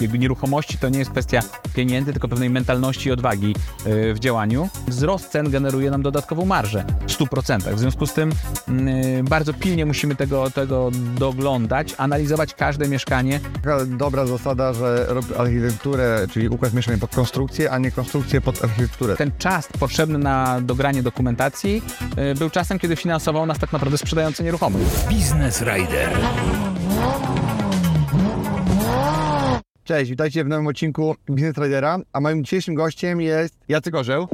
Jakby nieruchomości to nie jest kwestia pieniędzy, tylko pewnej mentalności i odwagi y, w działaniu. Wzrost cen generuje nam dodatkową marżę w 100%. W związku z tym y, bardzo pilnie musimy tego, tego doglądać, analizować każde mieszkanie. Taka dobra zasada, że robię architekturę, czyli układ mieszkań pod konstrukcję, a nie konstrukcję pod architekturę. Ten czas potrzebny na dogranie dokumentacji y, był czasem, kiedy finansował nas tak naprawdę sprzedający nieruchomość. Business Rider. Cześć, witajcie w nowym odcinku Business Tradera, a moim dzisiejszym gościem jest Jacek Orzeł.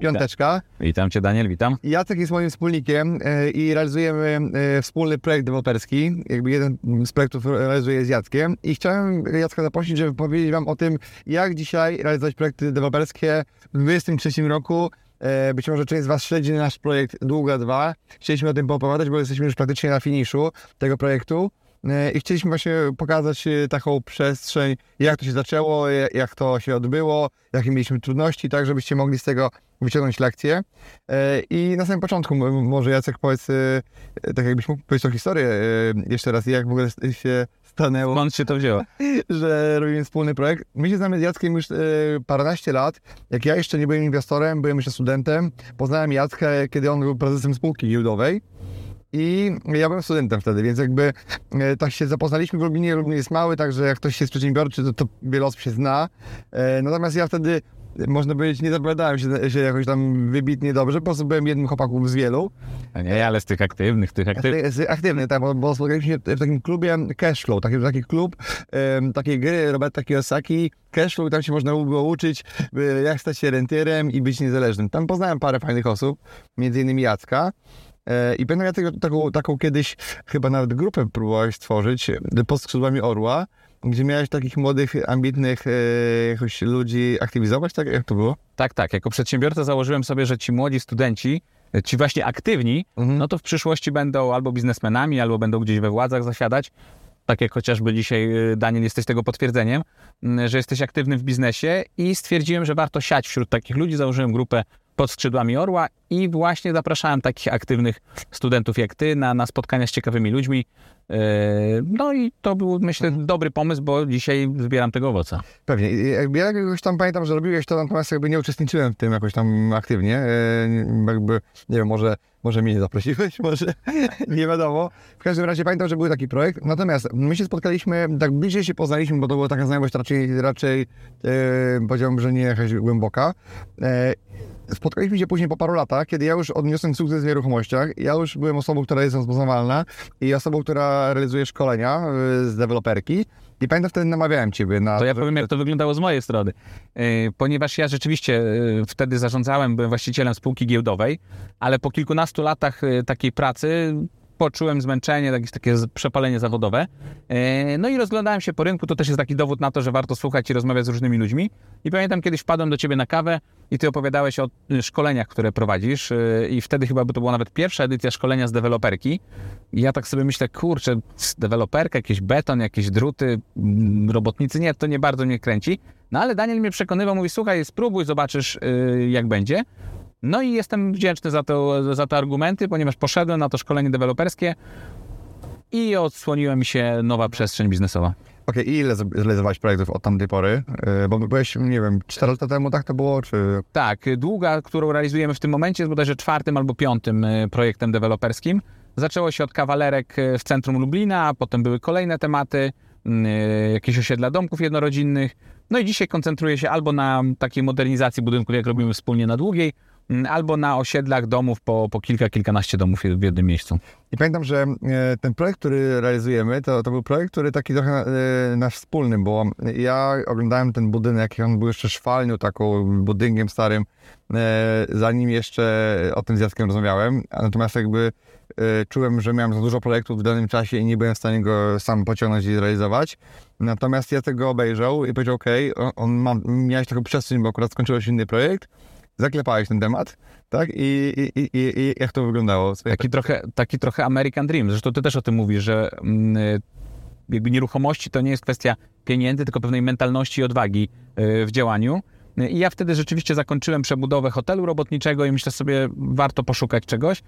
Piąteczka. Witam Cię Daniel, witam. Jacek jest moim wspólnikiem e, i realizujemy e, wspólny projekt deweloperski. Jakby jeden z projektów realizuję z Jackiem i chciałem Jacka zaprosić, żeby powiedzieć Wam o tym, jak dzisiaj realizować projekty deweloperskie w 2023 roku. E, Być może część z Was śledzi nasz projekt Długa 2. Chcieliśmy o tym poopowiadać, bo jesteśmy już praktycznie na finiszu tego projektu. E, I chcieliśmy właśnie pokazać e, taką przestrzeń, jak to się zaczęło, jak to się odbyło, jakie mieliśmy trudności, tak żebyście mogli z tego wyciągnąć lekcje. I na samym początku może Jacek powiedz, tak jakbyś mógł powiedzieć tą historię jeszcze raz, jak w ogóle się stanęło, Skąd się to wzięło? że robimy wspólny projekt. My się znamy z Jackiem już e, paręnaście lat. Jak ja jeszcze nie byłem inwestorem, byłem jeszcze studentem. Poznałem Jacka, kiedy on był prezesem spółki giełdowej. I ja byłem studentem wtedy, więc jakby e, tak się zapoznaliśmy w Lublinie. Lublin jest mały, także jak ktoś jest przedsiębiorczy, to, to wiele osób się zna. E, natomiast ja wtedy, można powiedzieć, nie zapowiadałem się, się jakoś tam wybitnie dobrze, po prostu byłem jednym chłopaków z wielu. A Nie, ale z tych aktywnych, tych aktywnych. Akty- Aktywny, tak, bo, bo spotkaliśmy się w takim klubie Cashflow, taki, taki klub em, takiej gry Roberta Kiyosaki. Cashflow, tam się można było uczyć, jak stać się rentierem i być niezależnym. Tam poznałem parę fajnych osób, między innymi Jacka. E, I pamiętam, ja tego, taką, taką kiedyś chyba nawet grupę próbowałeś stworzyć y, pod skrzydłami Orła, gdzie miałeś takich młodych, ambitnych e, jakoś ludzi aktywizować, tak? Jak to było? Tak, tak. Jako przedsiębiorca założyłem sobie, że ci młodzi studenci, ci właśnie aktywni, Mhm. no to w przyszłości będą albo biznesmenami, albo będą gdzieś we władzach zasiadać. Tak jak chociażby dzisiaj, Daniel, jesteś tego potwierdzeniem, że jesteś aktywny w biznesie i stwierdziłem, że warto siać wśród takich ludzi. Założyłem grupę pod skrzydłami Orła i właśnie zapraszałem takich aktywnych studentów jak ty na, na spotkania z ciekawymi ludźmi. Yy, No i to był, myślę, dobry pomysł, bo dzisiaj zbieram tego owoca. Pewnie. Jakby ja jakoś tam pamiętam, że robiłeś to, natomiast jakby nie uczestniczyłem w tym jakoś tam aktywnie. E, nie- jakby, nie wiem, może, może mnie nie zaprosiłeś, może nie wiadomo. W każdym razie pamiętam, że był taki projekt. Natomiast my się spotkaliśmy, tak bliżej się poznaliśmy, bo to była taka znajomość raczej, raczej e, powiedziałbym, że nie jakaś głęboka. E, Spotkaliśmy się później po paru latach, kiedy ja już odniosłem sukces w nieruchomościach. Ja już byłem osobą, która jest rozpoznawalna i osobą, która realizuje szkolenia y, z deweloperki. I pamiętam, wtedy namawiałem ciebie na To ja powiem, jak to wyglądało z mojej strony. Yy, Ponieważ ja rzeczywiście yy, wtedy zarządzałem, byłem właścicielem spółki giełdowej, ale po kilkunastu latach takiej pracy poczułem zmęczenie, jakieś takie przepalenie zawodowe. Yy, No i rozglądałem się po rynku, to też jest taki dowód na to, że warto słuchać i rozmawiać z różnymi ludźmi. I pamiętam, kiedyś wpadłem do ciebie na kawę i ty opowiadałeś o y, szkoleniach, które prowadzisz yy, i wtedy chyba to była nawet pierwsza edycja szkolenia z deweloperki. I ja tak sobie myślę, kurczę, deweloperka, jakiś beton, jakieś druty, mm, robotnicy, nie, to nie bardzo mnie kręci. No ale Daniel mnie przekonywał, mówi, słuchaj, spróbuj, zobaczysz yy, jak będzie. No i jestem wdzięczny za, to, za te argumenty, ponieważ poszedłem na to szkolenie deweloperskie i odsłoniła mi się nowa przestrzeń biznesowa. Okej, i ile zrealizowałeś projektów od tamtej pory? E, Bo byłeś, nie wiem, 4 lata temu tak to było, czy... Tak, długa, którą realizujemy w tym momencie jest bodajże czwartym albo piątym y, projektem deweloperskim. Zaczęło się od kawalerek y, w centrum Lublina, a potem były kolejne tematy, jakieś osiedla domków jednorodzinnych. No i dzisiaj koncentruję się albo na takiej modernizacji budynków, jak robimy wspólnie na Długiej, albo na osiedlach domów po, po kilka, kilkanaście domów w jednym miejscu. I pamiętam, że e, ten projekt, który realizujemy, to, to był projekt, który taki trochę e, nasz wspólny, bo ja oglądałem ten budynek, on był jeszcze szwalnią, taką budynkiem starym, e, zanim jeszcze o tym z Jackiem rozmawiałem, natomiast jakby czułem, że miałem za dużo projektów w danym czasie i nie byłem w stanie go sam pociągnąć i zrealizować. Natomiast ja tego obejrzał i powiedział, ok, on, on ma, miałeś taką przestrzeń, bo akurat skończyłeś inny projekt, zaklepałeś ten temat, tak? I, i, i, i jak to wyglądało? Taki trochę, taki trochę American Dream. Zresztą ty też o tym mówisz, że mm, jakby nieruchomości to nie jest kwestia pieniędzy, tylko pewnej mentalności i odwagi y, w działaniu. I ja wtedy rzeczywiście zakończyłem przebudowę hotelu robotniczego i myślę sobie, warto poszukać czegoś.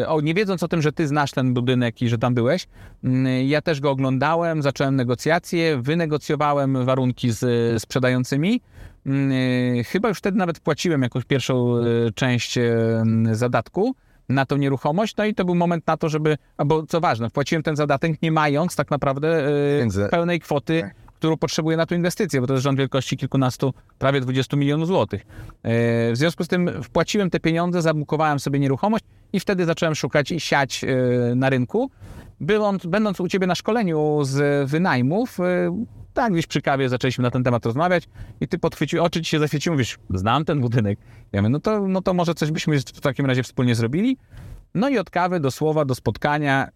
Y, o, nie wiedząc o tym, że ty znasz ten budynek i że tam byłeś, y, ja też go oglądałem, zacząłem negocjacje, wynegocjowałem warunki z sprzedającymi. Chyba już wtedy nawet płaciłem jakąś pierwszą część zadatku na tą nieruchomość, no i to był moment na to, żeby, albo co ważne, wpłaciłem ten zadatek nie mając tak naprawdę pełnej kwoty, tak. którą potrzebuję na tę inwestycję, bo to jest rząd wielkości kilkunastu, prawie 20 milionów złotych. W związku z tym wpłaciłem te pieniądze, zabukowałem sobie nieruchomość i wtedy zacząłem szukać i siać na rynku. Będąc, będąc u Ciebie na szkoleniu z wynajmów, tak gdzieś przy kawie zaczęliśmy na ten temat rozmawiać i ty podchwycił oczy, ci się zaświecił, mówisz, znam ten budynek. Ja mówię, no to, no to może coś byśmy w takim razie wspólnie zrobili. No i od kawy do słowa, do spotkania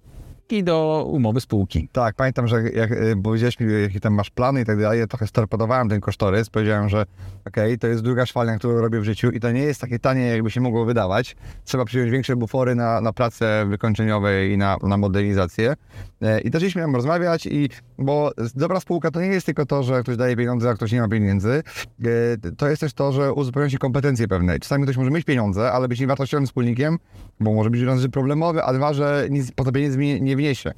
i do umowy spółki. Tak, pamiętam, że jak y, powiedziałeś mi, jakie tam masz plany i tak dalej, ja trochę starpodowałem ten kosztorys, powiedziałem, że okej, okay, to jest druga szwalnia, którą robię w życiu i to nie jest takie tanie, jakby się mogło wydawać. Trzeba przyjąć większe bufory na, na pracę wykończeniowe i na, na modernizację. E, I zaczęliśmy tam rozmawiać i, bo dobra spółka to nie jest tylko to, że ktoś daje pieniądze, a ktoś nie ma pieniędzy. E, to jest też to, że uzupełniają się kompetencje pewne. Czasami ktoś może mieć pieniądze, ale być niewartościowym wspólnikiem, bo może być problemowy, a dwa, że nic, po to pieniędzy nie wniesie.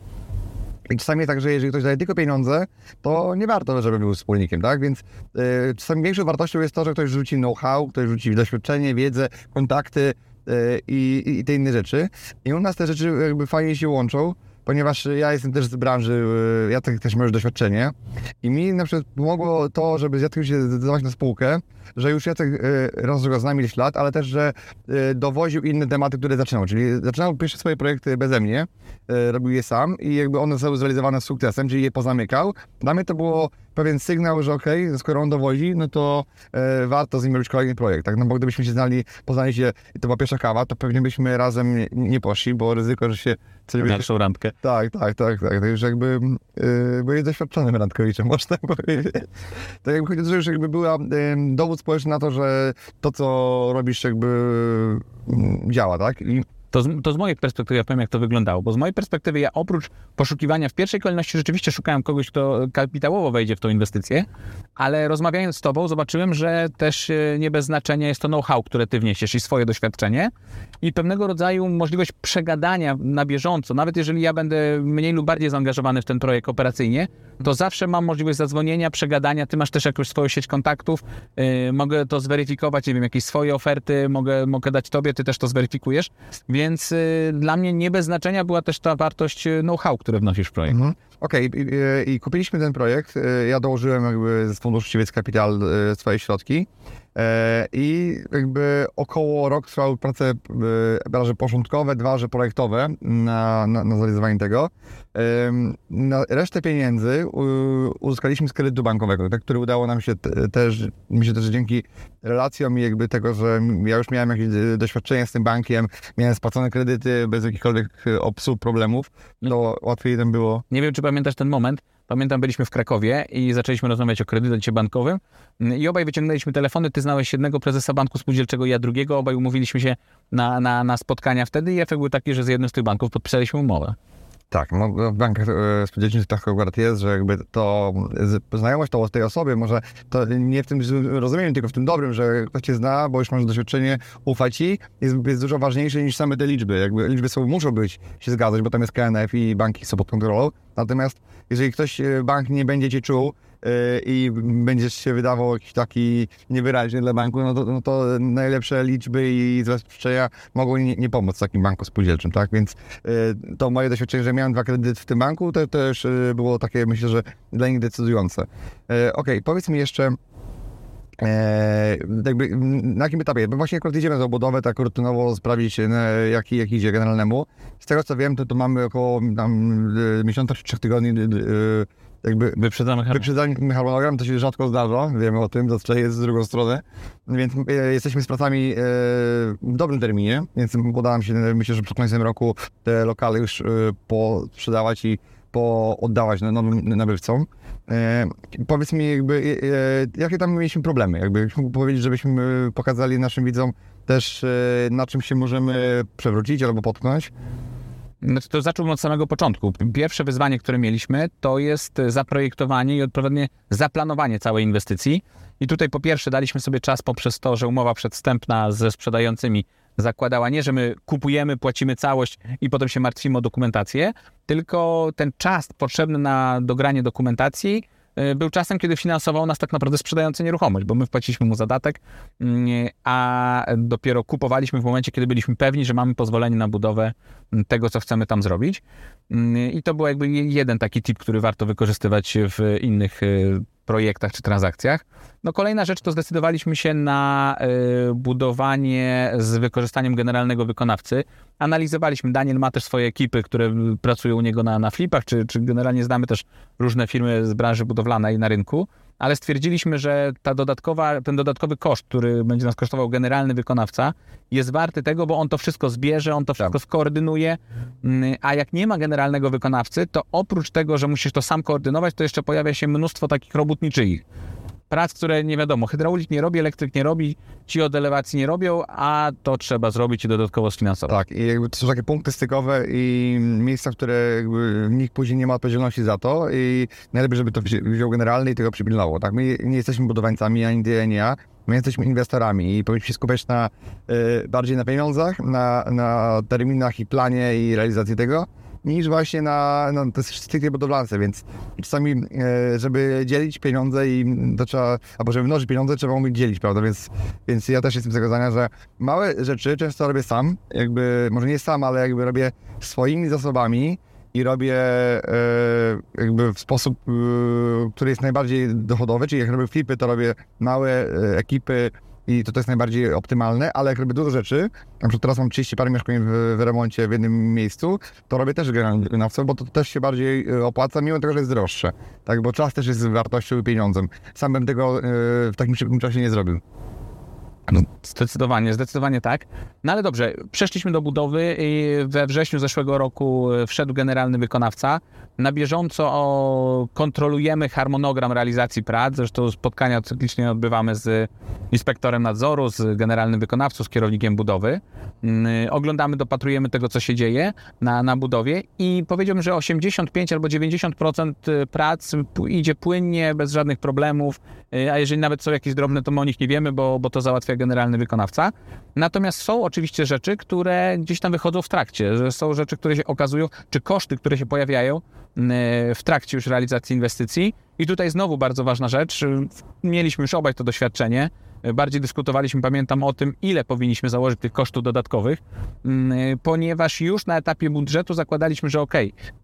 I czasami tak, że jeżeli ktoś daje tylko pieniądze, to nie warto, żeby był wspólnikiem, tak? Więc y, czasami większą wartością jest to, że ktoś rzuci know-how, ktoś rzuci doświadczenie, wiedzę, kontakty y, i, i, te inne rzeczy. I u nas te rzeczy jakby fajnie się łączą ponieważ ja jestem też z branży, y, ja też mam już doświadczenie i mi na przykład pomogło to, żeby z się zdecydować na spółkę, że już Jacek raz go znam ileś lat, ale też, że y, dowoził inne tematy, które zaczynał, czyli zaczynał pierwsze swoje projekty beze mnie, robił je sam i jakby one zostały zrealizowane z sukcesem, czyli je pozamykał. Dla mnie to było pewien sygnał, że okej, okay, skoro on dowozi, no to e, warto z nim robić kolejny projekt, tak? No bo gdybyśmy się znali, poznali się i to była pierwsza kawa, to pewnie byśmy razem nie, nie poszli, bo ryzyko, że się... Dalszą randkę. Tak, tak, tak, tak. Także jakby yy, byłem doświadczonym randkowiczem, można powiedzieć. Tak jakby chodzi o to, że już jakby była yy, dowód społeczny na to, że to, co robisz jakby yy, działa, tak? I to z, to z mojej perspektywy ja powiem, jak to wyglądało, bo z mojej perspektywy ja oprócz poszukiwania w pierwszej kolejności rzeczywiście szukałem kogoś, kto kapitałowo wejdzie w tą inwestycję, ale rozmawiając z tobą zobaczyłem, że też e, nie bez znaczenia jest to know-how, które ty wniesiesz i swoje doświadczenie i pewnego rodzaju możliwość przegadania na bieżąco, nawet jeżeli ja będę mniej lub bardziej zaangażowany w ten projekt operacyjnie, to zawsze mam możliwość zadzwonienia, przegadania, ty masz też jakąś swoją sieć kontaktów, yy, mogę to zweryfikować, nie wiem, jakieś swoje oferty mogę, mogę dać tobie, ty też to zweryfikujesz, więc y, dla mnie nie bez znaczenia była też ta wartość y, know-how, które wnosisz w projekt. Mhm. Okej, okay. I, I, kupiliśmy ten projekt. Y, ja dołożyłem jakby z Funduszu Ściewiec Kapital swoje środki. E, I jakby około rok trwały prace raz, że porządkowe, dwa, że projektowe na, na, na zrealizowanie tego. Na resztę pieniędzy uzyskaliśmy z kredytu bankowego, tak, który udało nam się też, mi się też dzięki relacjom i jakby tego, że ja już miałem jakieś doświadczenie z tym bankiem, miałem spłacone kredyty bez jakichkolwiek obsług, problemów, to łatwiej nam było. Nie wiem, czy pamiętasz ten moment, Pamiętam, byliśmy w Krakowie i zaczęliśmy rozmawiać o kredycie bankowym i obaj wyciągnęliśmy telefony. Ty znałeś jednego prezesa banku spółdzielczego, ja drugiego. Obaj umówiliśmy się na, na, na spotkania wtedy i efekt był taki, że z jednym z tych banków podpisaliśmy umowę. Tak, no w bankach e, spółdzielczych tak akurat jest, że jakby to znajomość to tej osoby, może to nie w tym rozumieniu, tylko w tym dobrym, że ktoś cię zna, bo już masz doświadczenie, ufa ci, jest, jest dużo ważniejsze niż same te liczby. Jakby liczby są, muszą być, się zgadzać, bo tam jest KNF i banki są pod kontrolą. Natomiast jeżeli ktoś, e, bank nie będzie cię czuł, i będziesz się wydawał jakiś taki niewyraźny dla banku, no to, no to najlepsze liczby i zabezpieczenia mogą nie, nie, pomóc takim banku spółdzielczym, tak? Więc e, to moje doświadczenie, że miałem dwa kredyty w tym banku, to też było takie, myślę, że dla nich decydujące. Okej, okay, powiedz mi jeszcze, jakby na jakim etapie? Bo właśnie akurat idziemy za budowę, tak rutynowo sprawdzić, jaki, jak idzie generalnemu. Z tego co wiem, to, to mamy około tam, miesiąca czy trzech tygodni jakby Wyprzedzamy harmonogram. wyprzedzamy harmonogram, to się rzadko zdarza, wiemy o tym, zazwyczaj jest z drugą stronę, więc e, jesteśmy z pracami e, w dobrym terminie, więc nam się, myślę, że przed końcem roku te lokale już e, posprzedawać i pooddawać nowym nabywcom. E, powiedz mi, jakby, e, jakie tam mieliśmy problemy? Jakby mógł powiedzieć, żebyśmy pokazali naszym widzom też, e, na czym się możemy przewrócić albo potknąć? Znaczy, to zacząłbym od samego początku. Pierwsze wyzwanie, które mieliśmy, to jest zaprojektowanie i odpowiednie zaplanowanie całej inwestycji. I tutaj po pierwsze daliśmy sobie czas poprzez to, że umowa przedwstępna ze sprzedającymi zakładała nie, że my kupujemy, płacimy całość i potem się martwimy o dokumentację, tylko ten czas potrzebny na dogranie dokumentacji był czasem, kiedy finansował nas tak naprawdę sprzedający nieruchomość, bo my wpłaciliśmy mu zadatek, mm, a dopiero kupowaliśmy w momencie, kiedy byliśmy pewni, że mamy pozwolenie na budowę mm, tego, co chcemy tam zrobić. Mm, I to był jakby jeden taki tip, który warto wykorzystywać w innych y, projektach czy transakcjach. No kolejna rzecz to zdecydowaliśmy się na y, budowanie z wykorzystaniem generalnego wykonawcy. Analizowaliśmy, Daniel ma też swoje ekipy, które pracują u niego na, na flipach, czy, czy generalnie znamy też różne firmy z branży budowlanej na rynku, ale stwierdziliśmy, że ta dodatkowa, ten dodatkowy koszt, który będzie nas kosztował generalny wykonawca, jest warty tego, bo on to wszystko zbierze, on to wszystko skoordynuje, Mm, a jak nie ma generalnego wykonawcy, to oprócz tego, że musisz to sam koordynować, to jeszcze pojawia się mnóstwo takich robotniczych prac, które nie wiadomo, hydraulik nie robi, elektryk nie robi, ci od elewacji nie robią, a to trzeba zrobić i dodatkowo sfinansować. Tak, i jakby to są takie punkty stykowe i miejsca, które nikt później nie ma odpowiedzialności za to i najlepiej, żeby to wzi- wziął generalny i tego przypilnował. Tak, my nie jesteśmy budowlańcami, ani ty, ani ja, my jesteśmy inwestorami i powinniśmy się skupiać na, y, bardziej na pieniądzach, na, na terminach i planie i realizacji tego, niż właśnie na, no, to jest stricte budowlance, więc czasami, e, żeby dzielić pieniądze i to trzeba, albo żeby mnożyć pieniądze, trzeba umieć dzielić, prawda, więc, więc ja też jestem tego zdania, że małe rzeczy często robię sam, jakby, może nie sam, ale jakby robię swoimi zasobami i robię e, jakby w sposób, e, który jest najbardziej dochodowy, czyli jak robię flipy, to robię małe e, ekipy i to, to jest najbardziej optymalne, ale jak robię dużo rzeczy, na przykład teraz mam 30 parę mieszkań w, w remoncie w jednym miejscu, to robię też wykonawcą, bo to też się bardziej e, opłaca, mimo tego, że jest droższe, tak, bo czas też jest wartością i pieniądzem. Sam bym tego e, w takim szybkim czasie nie zrobił. No, zdecydowanie, zdecydowanie tak. No ale dobrze, przeszliśmy do budowy i we wrześniu zeszłego roku wszedł generalny wykonawca. Na bieżąco kontrolujemy harmonogram realizacji prac. Zresztą spotkania cyklicznie odbywamy z inspektorem nadzoru, z generalnym wykonawcą, z kierownikiem budowy. Yy, Oglądamy, dopatrujemy tego, co się dzieje na, na budowie i powiedziałbym, że 85 albo 90% prac p- idzie płynnie, bez żadnych problemów, Yy, a jeżeli nawet są jakieś drobne, to my o nich nie wiemy, bo, bo to załatwia generalny wykonawca. Natomiast są oczywiście rzeczy, które gdzieś tam wychodzą w trakcie, że są rzeczy, które się okazują, czy koszty, które się pojawiają w trakcie już realizacji inwestycji. I tutaj znowu bardzo ważna rzecz, mieliśmy już obaj to doświadczenie, bardziej dyskutowaliśmy, pamiętam o tym, ile powinniśmy założyć tych kosztów dodatkowych, yy, ponieważ już na etapie budżetu zakładaliśmy, że ok,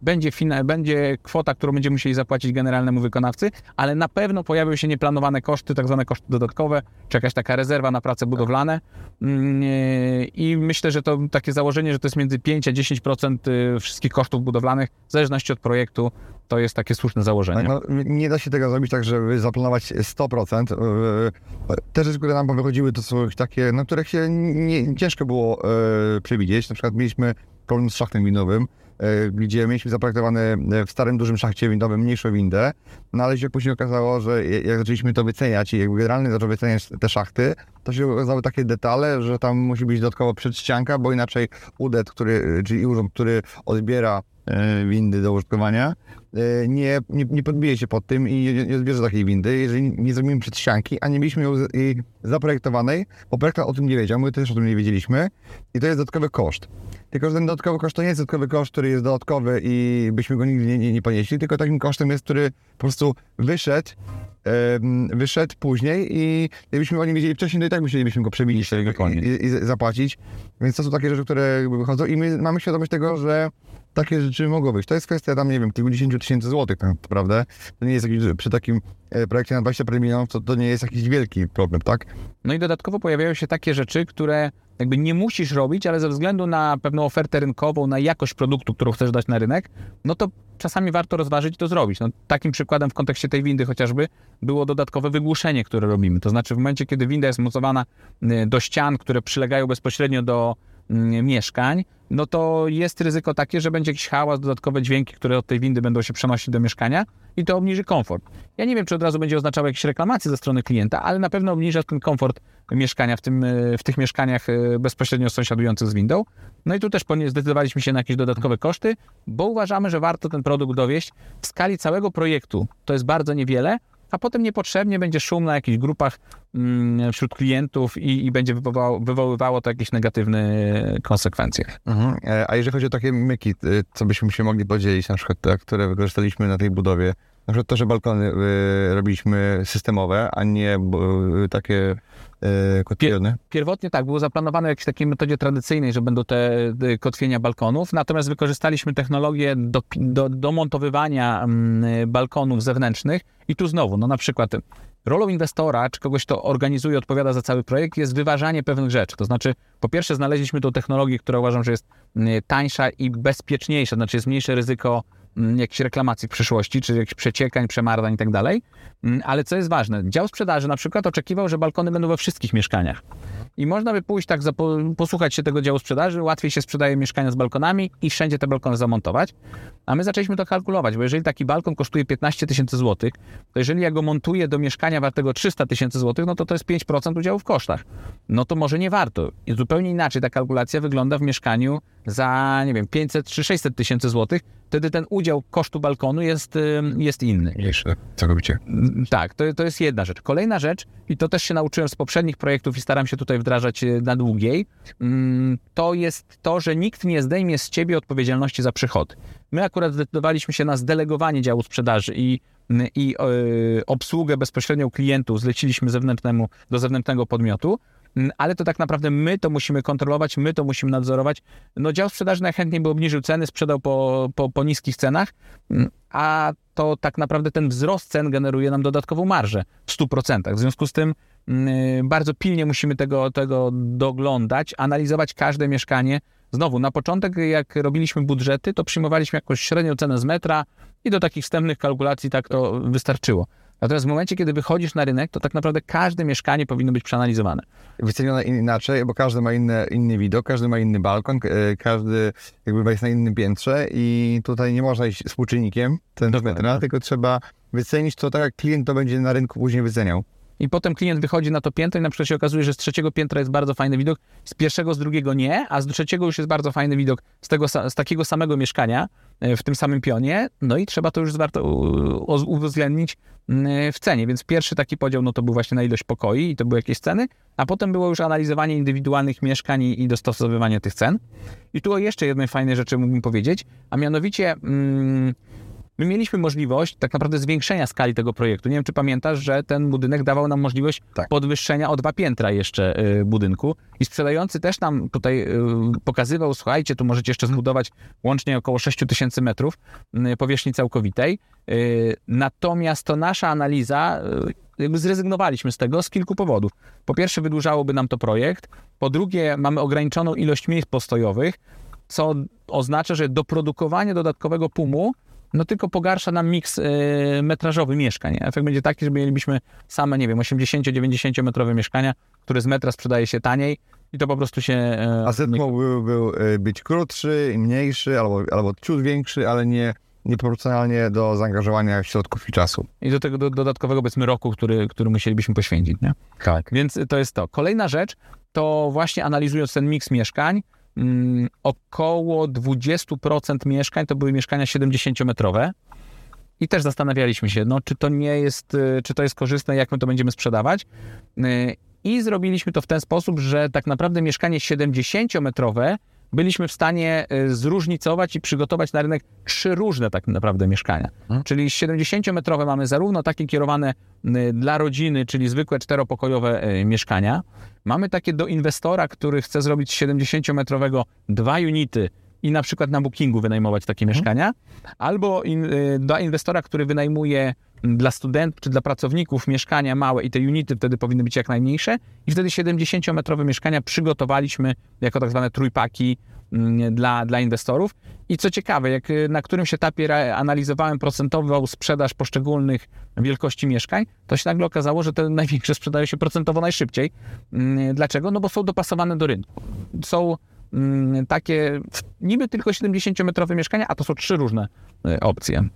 będzie, będzie kwota, którą będziemy musieli zapłacić generalnemu wykonawcy, ale na pewno pojawią się nieplanowane koszty, tak zwane koszty dodatkowe, czy jakaś taka rezerwa na prace budowlane. Mm, yy, I myślę, że to takie założenie, że to jest między 5 a 10% y, wszystkich kosztów budowlanych, w zależności od projektu, to jest takie słuszne założenie. Tak, no, nie da się tego zrobić tak, żeby zaplanować 100%. Yy, Te rzeczy, które nam wychodziły, to są takie, no, których się nie, ciężko było yy, przewidzieć. Na przykład mieliśmy problem z szachtem windowym, yy, gdzie mieliśmy zaprojektowane w starym, dużym szachcie windowym mniejszą windę, no ale się później okazało, że jak zaczęliśmy to wyceniać i jakby generalnie zaczął wyceniać te szachty, to się okazały takie detale, że tam musi być dodatkowo przedścianka, bo inaczej UDET, który, czyli urząd, który odbiera e, windy do użytkowania, e, nie, nie, nie podbije się pod tym i nie, nie odbierze takiej windy, jeżeli nie zrobimy przedścianki, a nie mieliśmy ją jej zaprojektowanej, bo projektant o tym nie wiedział, my też o tym nie wiedzieliśmy i to jest dodatkowy koszt. Tylko, że ten dodatkowy koszt to nie jest dodatkowy koszt, który jest dodatkowy i byśmy go nigdy nie, nie, nie ponieśli, tylko takim kosztem jest, który po prostu wyszedł, wyszedł później i gdybyśmy o nim wiedzieli wcześniej, to i tak musielibyśmy go go ponieść. i, i zapłacić. Więc to są takie rzeczy, które wychodzą i my mamy świadomość tego, że takie rzeczy mogą być. To jest kwestia tam, nie wiem, kilkudziesięciu tysięcy złotych tak naprawdę. To nie jest jakiś, przy takim e, projekcie na 20 parę milionów, to, to nie jest jakiś wielki problem, tak? No i dodatkowo pojawiają się takie rzeczy, które jakby nie musisz robić, ale ze względu na pewną ofertę rynkową, na jakość produktu, którą chcesz dać na rynek, no to czasami warto rozważyć to zrobić. No, takim przykładem w kontekście tej windy chociażby było dodatkowe wygłuszenie, które robimy. To znaczy w momencie, kiedy winda jest mocowana y, do ścian, które przylegają bezpośrednio do mm, mieszkań, no to jest ryzyko takie, że będzie jakiś hałas, dodatkowe dźwięki, które od tej windy będą się przenosić do mieszkania i to obniży komfort. Ja nie wiem, czy od razu będzie oznaczało jakieś reklamacje ze strony klienta, ale na pewno obniża ten komfort mieszkania w, tym, w tych mieszkaniach e, bezpośrednio sąsiadujących z windą. No i tu też zdecydowaliśmy się na jakieś dodatkowe koszty, bo uważamy, że warto ten produkt dowieść w skali całego projektu. To jest bardzo niewiele, a potem niepotrzebnie będzie szum na jakichś grupach mm, wśród klientów i, i będzie wywoływało to jakieś negatywne konsekwencje. Mhm. E, a jeżeli chodzi o takie myki, e, co byśmy się mogli podzielić, na przykład które wykorzystaliśmy na tej budowie, na przykład to, że balkony y, robiliśmy systemowe, a nie y, takie y, kotwienne. Pierwotnie tak, było zaplanowane w jakiejś takiej metodzie tradycyjnej, że będą te kotwienia balkonów, natomiast wykorzystaliśmy technologię do, do, do montowywania mm, balkonów zewnętrznych i tu znowu, no na przykład rolą inwestora, czy kogoś, kto organizuje, odpowiada za cały projekt, jest wyważanie pewnych rzeczy. To znaczy, po pierwsze, znaleźliśmy tą technologię, która uważam, że jest tańsza i bezpieczniejsza, znaczy jest mniejsze ryzyko jakichś reklamacji w przyszłości, czy jakichś przeciekań, przemardań i tak. Mm, ale co jest ważne, dział sprzedaży na przykład oczekiwał, że balkony będą we wszystkich mieszkaniach. I można by pójść tak, posłuchać się tego działu sprzedaży, łatwiej się sprzedaje mieszkania z balkonami i wszędzie te balkony zamontować. A my zaczęliśmy to kalkulować, bo jeżeli taki balkon kosztuje 15 tysięcy złotych, to jeżeli ja go montuję do mieszkania wartego 300 tysięcy złotych, no to to jest 5% udziału w kosztach. No to może nie warto. I zupełnie inaczej ta kalkulacja wygląda w mieszkaniu za, nie wiem, 500 czy 600 tysięcy złotych, wtedy ten udział kosztu balkonu jest, jest inny. Mniejszy, całkowicie. Mm, tak, to, to jest jedna rzecz. Kolejna rzecz, i to też się nauczyłem z poprzednich projektów i staram się tutaj wdrażać e, na długiej, mm, to jest to, że nikt nie zdejmie z ciebie odpowiedzialności za przychody. My akurat zdecydowaliśmy się na zdelegowanie działu sprzedaży i i yy, obsługę bezpośrednią klientów zleciliśmy zewnętrznemu, do zewnętrznego podmiotu, Mm, ale to tak naprawdę my to musimy kontrolować, my to musimy nadzorować. No dział sprzedaży najchętniej by obniżył ceny, sprzedał po, po, po niskich cenach, a to tak naprawdę ten wzrost cen generuje nam dodatkową marżę w 100%. W związku z tym bardzo pilnie musimy tego, tego doglądać, analizować każde mieszkanie. Znowu, na początek, jak robiliśmy budżety, to przyjmowaliśmy jakąś średnią cenę z metra i do takich wstępnych kalkulacji tak to wystarczyło. Natomiast w momencie, kiedy wychodzisz na rynek, to tak naprawdę każde mieszkanie powinno być przeanalizowane. Wycenione inaczej, bo każdy ma inny, inny widok, każdy ma inny balkon, e, każdy jakby jest na innym piętrze i tutaj nie można iść współczynnikiem centymetra, tylko trzeba wycenić to tak, jak klient to będzie na rynku później wyceniał. I potem klient wychodzi na to piętro i na przykład się okazuje, że z trzeciego piętra jest bardzo fajny widok, z pierwszego, z drugiego nie, a z trzeciego już jest bardzo fajny widok z, tego, z takiego samego mieszkania w tym samym pionie, no i trzeba to już uwzględnić mm, w cenie. Więc pierwszy taki podział no to był właśnie na ilość pokoi i to były jakieś ceny, a potem było już analizowanie indywidualnych mieszkań i dostosowywanie tych cen. I tu o jeszcze jednej fajnej rzeczy mógłbym powiedzieć, a mianowicie... Mm, My mieliśmy możliwość tak naprawdę zwiększenia skali tego projektu. Nie wiem, czy pamiętasz, że ten budynek dawał nam możliwość tak. podwyższenia o dwa piętra jeszcze y, budynku i sprzedający też nam tutaj y, pokazywał, słuchajcie, tu możecie jeszcze zbudować łącznie około 6 tysięcy metrów y, powierzchni całkowitej. Natomiast to nasza analiza, jakby zrezygnowaliśmy z tego z kilku powodów. Po pierwsze, wydłużałoby nam to projekt. Po drugie, mamy ograniczoną ilość miejsc postojowych, co oznacza, że do produkowania dodatkowego pumu no tylko pogarsza nam miks y, metrażowy mieszkań. Efekt będzie taki, że mielibyśmy same, nie wiem, 80-90 metrowe mieszkania, które z metra sprzedaje się taniej i to po prostu się... Y, A set mógłby był, być krótszy, mniejszy albo, albo ciut większy, ale nie nieproporcjonalnie do zaangażowania środków i czasu. I do tego do, dodatkowego, powiedzmy, roku, który, który musielibyśmy poświęcić, nie? Tak. Więc to jest to. Kolejna rzecz, to właśnie analizując ten miks mieszkań, mm, około 20% mieszkań to były mieszkania 70-metrowe. I też zastanawialiśmy się, no, czy to nie jest, y, czy to jest korzystne, jak my to będziemy sprzedawać. Y, I zrobiliśmy to w ten sposób, że tak naprawdę mieszkanie 70-metrowe byliśmy w stanie y, zróżnicować i przygotować na rynek trzy różne tak naprawdę mieszkania. Hmm. Czyli 70-metrowe mamy zarówno takie kierowane dla rodziny, czyli zwykłe czteropokojowe mieszkania, Mamy takie do inwestora, który chce zrobić 70-metrowego dwa unity i na przykład na bookingu wynajmować takie mhm. mieszkania, albo in, y, dla inwestora, który wynajmuje dla studentów czy dla pracowników mieszkania małe i te unity wtedy powinny być jak najmniejsze i wtedy 70-metrowe mieszkania przygotowaliśmy jako tak zwane trójpaki mm, dla, dla inwestorów. I co ciekawe, jak y, na którymś etapie analizowałem procentową sprzedaż poszczególnych wielkości mieszkań, to się nagle okazało, że te największe sprzedają się procentowo najszybciej. Mm, dlaczego? No bo są dopasowane do rynku. Są mm, takie niby tylko 70-metrowe mieszkania, a to są trzy różne y, opcje.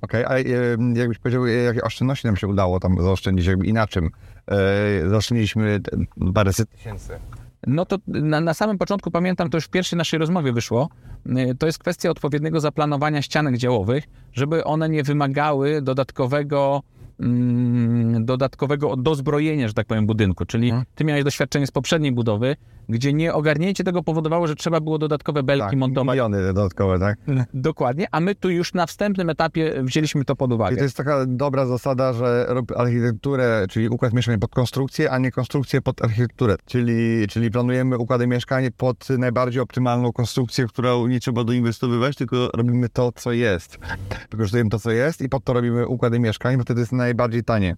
Okej, okay, a jakbyś powiedział, jakie oszczędności nam się udało tam zaoszczędzić, jakby i na czym? E, zaoszczędziliśmy paręset tysięcy. No to na, na, samym początku pamiętam, to już w pierwszej naszej rozmowie wyszło, e, to jest kwestia odpowiedniego zaplanowania ścianek działowych, żeby one nie wymagały dodatkowego mm, dodatkowego dozbrojenia, że tak powiem, budynku. Czyli hmm. ty miałeś doświadczenie z poprzedniej budowy, gdzie nie ogarnięcie tego powodowało, że trzeba było dodatkowe belki tak, montować. miliony dodatkowe, tak? Dokładnie, a my tu już na wstępnym etapie wzięliśmy to pod uwagę. I to jest taka dobra zasada, że rob architekturę, czyli układ mieszkań pod konstrukcję, a nie konstrukcję pod architekturę. Czyli, czyli planujemy układy mieszkań pod najbardziej optymalną konstrukcję, którą nie trzeba doinwestowywać, tylko robimy to, co jest. Wykorzystujemy to, co jest i pod to robimy układy mieszkań, bo wtedy jest najbardziej tanie.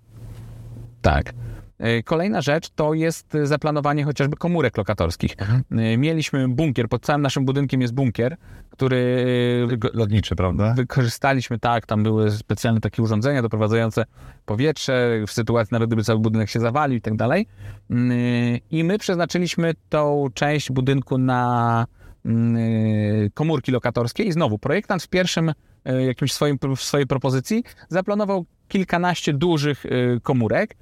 Tak. E, kolejna rzecz to jest zaplanowanie chociażby komórek lokatorskich. Mhm. E, mieliśmy bunkier, pod całym naszym budynkiem jest bunkier, który... Lotniczy, prawda? Wykorzystaliśmy, tak, tam były specjalne takie urządzenia doprowadzające powietrze, w sytuacji nawet gdyby cały budynek się zawalił i tak dalej. Mm, I my przeznaczyliśmy tą część budynku na mm, komórki lokatorskie i znowu projektant w pierwszym e, jakimś swoim, w swojej propozycji zaplanował kilkanaście dużych komórek,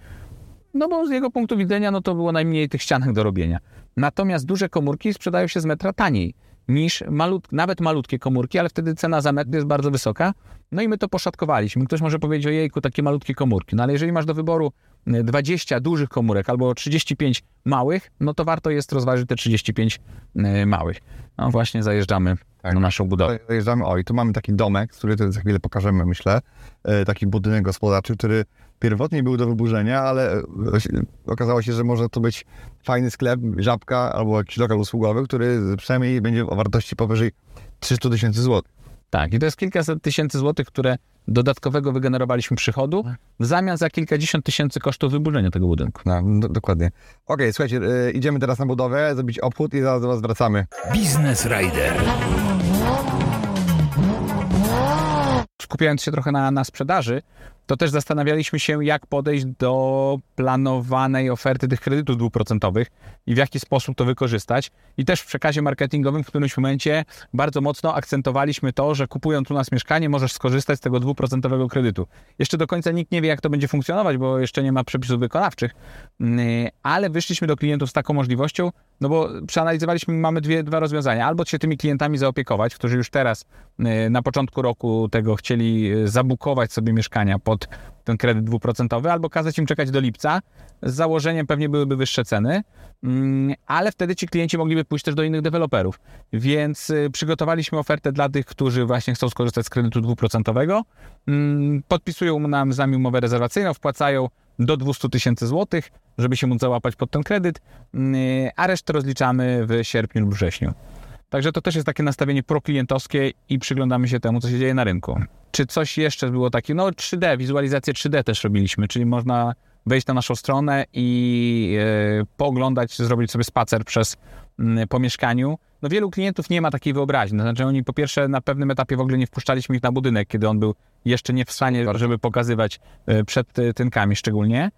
no bo z jego punktu widzenia no to było najmniej tych ścianek do robienia. Natomiast duże komórki sprzedają się z metra taniej niż malut, nawet malutkie komórki, ale wtedy cena za metr jest bardzo wysoka. No i my to poszatkowaliśmy. Ktoś może powiedzieć, o jejku, takie malutkie komórki. No ale jeżeli masz do wyboru 20 e, dużych komórek albo 35 małych, no to warto jest rozważyć te 35 e, małych. No właśnie zajeżdżamy tak. na naszą budowę. Zajeżdżamy, o i tu mamy taki domek, który za chwilę pokażemy, myślę. E, taki budynek gospodarczy, który pierwotnie był do wyburzenia, ale e, okazało się, że może to być fajny sklep, żabka albo jakiś lokal usługowy, który przynajmniej będzie o wartości powyżej 300 tysięcy złotych. Tak, i to jest kilkaset tysięcy złotych, które dodatkowego wygenerowaliśmy przychodu w zamian za kilkadziesiąt tysięcy kosztów wyburzenia tego budynku. No, do, dokładnie. Okej, okay, słuchajcie, y, idziemy teraz na budowę, zrobić obchód i zaraz do Was wracamy. Biznes Rider. Skupiając się trochę na, na sprzedaży, to też zastanawialiśmy się, jak podejść do planowanej oferty tych kredytów dwuprocentowych i w jaki sposób to wykorzystać. I też w przekazie marketingowym w którymś momencie bardzo mocno akcentowaliśmy to, że kupując u nas mieszkanie, możesz skorzystać z tego dwuprocentowego kredytu. Jeszcze do końca nikt nie wie, jak to będzie funkcjonować, bo jeszcze nie ma przepisów wykonawczych, mm, ale wyszliśmy do klientów z taką możliwością, no bo przeanalizowaliśmy, mamy dwie, dwa rozwiązania. Albo się tymi klientami zaopiekować, którzy już teraz y, na początku roku tego chcieli y, zabukować sobie mieszkania pod ten kredyt dwuprocentowy, albo kazać im czekać do lipca. Z założeniem pewnie byłyby wyższe ceny, mm, ale wtedy ci klienci mogliby pójść też do innych deweloperów. Więc y, przygotowaliśmy ofertę dla tych, którzy właśnie chcą skorzystać z kredytu dwuprocentowego. Mm, podpisują nam z nami umowę rezerwacyjną, wpłacają do 200 tysięcy złotych, żeby się móc załapać pod ten kredyt, mm, a resztę rozliczamy w sierpniu lub wrześniu. Także to też jest takie nastawienie proklientowskie i przyglądamy się temu, co się dzieje na rynku. Czy coś jeszcze było takie? No 3D, wizualizację 3D też robiliśmy, czyli można wejść na naszą stronę i e, pooglądać, zrobić sobie spacer przez mm, po mieszkaniu. No wielu klientów nie ma takiej wyobraźni. Znaczy oni po pierwsze na pewnym etapie w ogóle nie wpuszczaliśmy ich na budynek, kiedy on był jeszcze nie w stanie, żeby pokazywać e, przed e, tynkami szczególnie.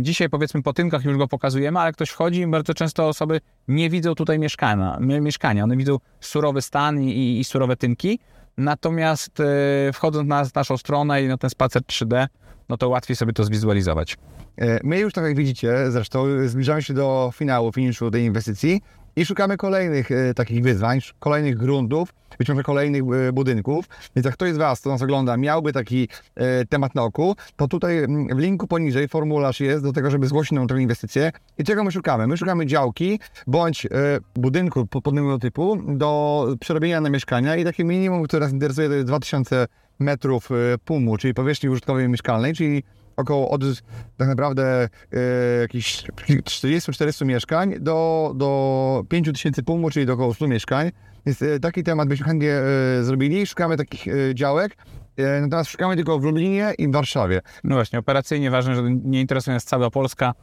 Dzisiaj powiedzmy po tynkach już go pokazujemy, ale ktoś wchodzi i bardzo często osoby nie widzą tutaj mieszkania. mieszkania. One widzą surowy stan i, i surowe tynki, natomiast e, wchodząc na naszą stronę i na ten spacer 3D, no to łatwiej sobie to zwizualizować. My już tak jak widzicie, zresztą zbliżamy się do finału, finiszu tej inwestycji i szukamy kolejnych e, takich wyzwań, kolejnych gruntów, być może kolejnych e, budynków. Więc jak ktoś z Was, kto nas ogląda, miałby taki e, temat na oku, to tutaj w linku poniżej formularz jest do tego, żeby zgłosić nam tę inwestycję. I czego my szukamy? My szukamy działki bądź budynku podobnego typu do przerobienia na mieszkania i takie minimum, które nas interesuje, to jest 2000 metrów pumu, czyli powierzchni użytkowej mieszkalnej, czyli około od tak naprawdę e, jakichś 40-40 mieszkań do, do 5 tysięcy czyli do około 100 mieszkań. Więc e, taki temat byśmy chętnie e, zrobili. Szukamy takich e, działek Natomiast szukamy tylko w Lublinie i w Warszawie. No właśnie, operacyjnie ważne, że nie interesuje nas cała Polska,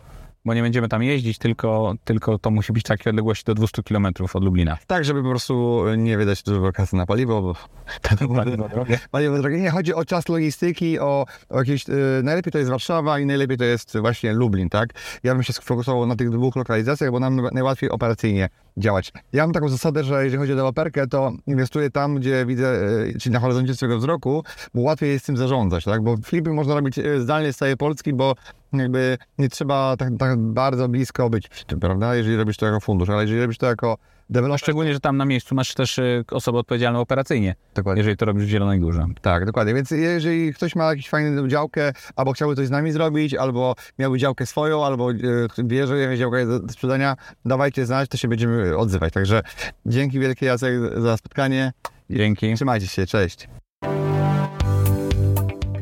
bo nie będziemy tam jeździć, tylko, tylko to musi być takie odległości do 200 km od Lublina. Tak, żeby po prostu nie wydać dużo kasy na paliwo, bo Paliwo drogie. paliwo drogie. Nie, chodzi o czas logistyki, o, o jakieś... e, najlepiej to jest Warszawa i najlepiej to jest właśnie Lublin, tak? Ja bym się sfokusował na tych dwóch lokalizacjach, bo nam najłatwiej operacyjnie działać. Ja mam taką zasadę, że jeżeli chodzi o deweloperkę, to inwestuję tam, gdzie widzę, e, czyli na horyzoncie swojego wzroku, bo łatwiej jest tym zarządzać, tak? Bo flipy można robić e, zdalnie z całej Polski, bo jakby nie trzeba tak, tak bardzo blisko być przy tym, prawda? Jeżeli robisz to jako fundusz, ale jeżeli robisz to jako deweloper... Szczególnie, że tam na miejscu masz też y, osobę odpowiedzialną operacyjnie, Dokładnie. jeżeli to robisz w Zielonej Górze. Tak, dokładnie. Więc jeżeli ktoś ma jakąś fajną działkę, albo chciałby coś z nami zrobić, albo miałby działkę swoją, albo e, wie, że jakaś działka jest do, do sprzedania, dawajcie znać, to się będziemy odzywać. Także dzięki wielkie Jacek za spotkanie. Dzięki. Trzymajcie się, cześć.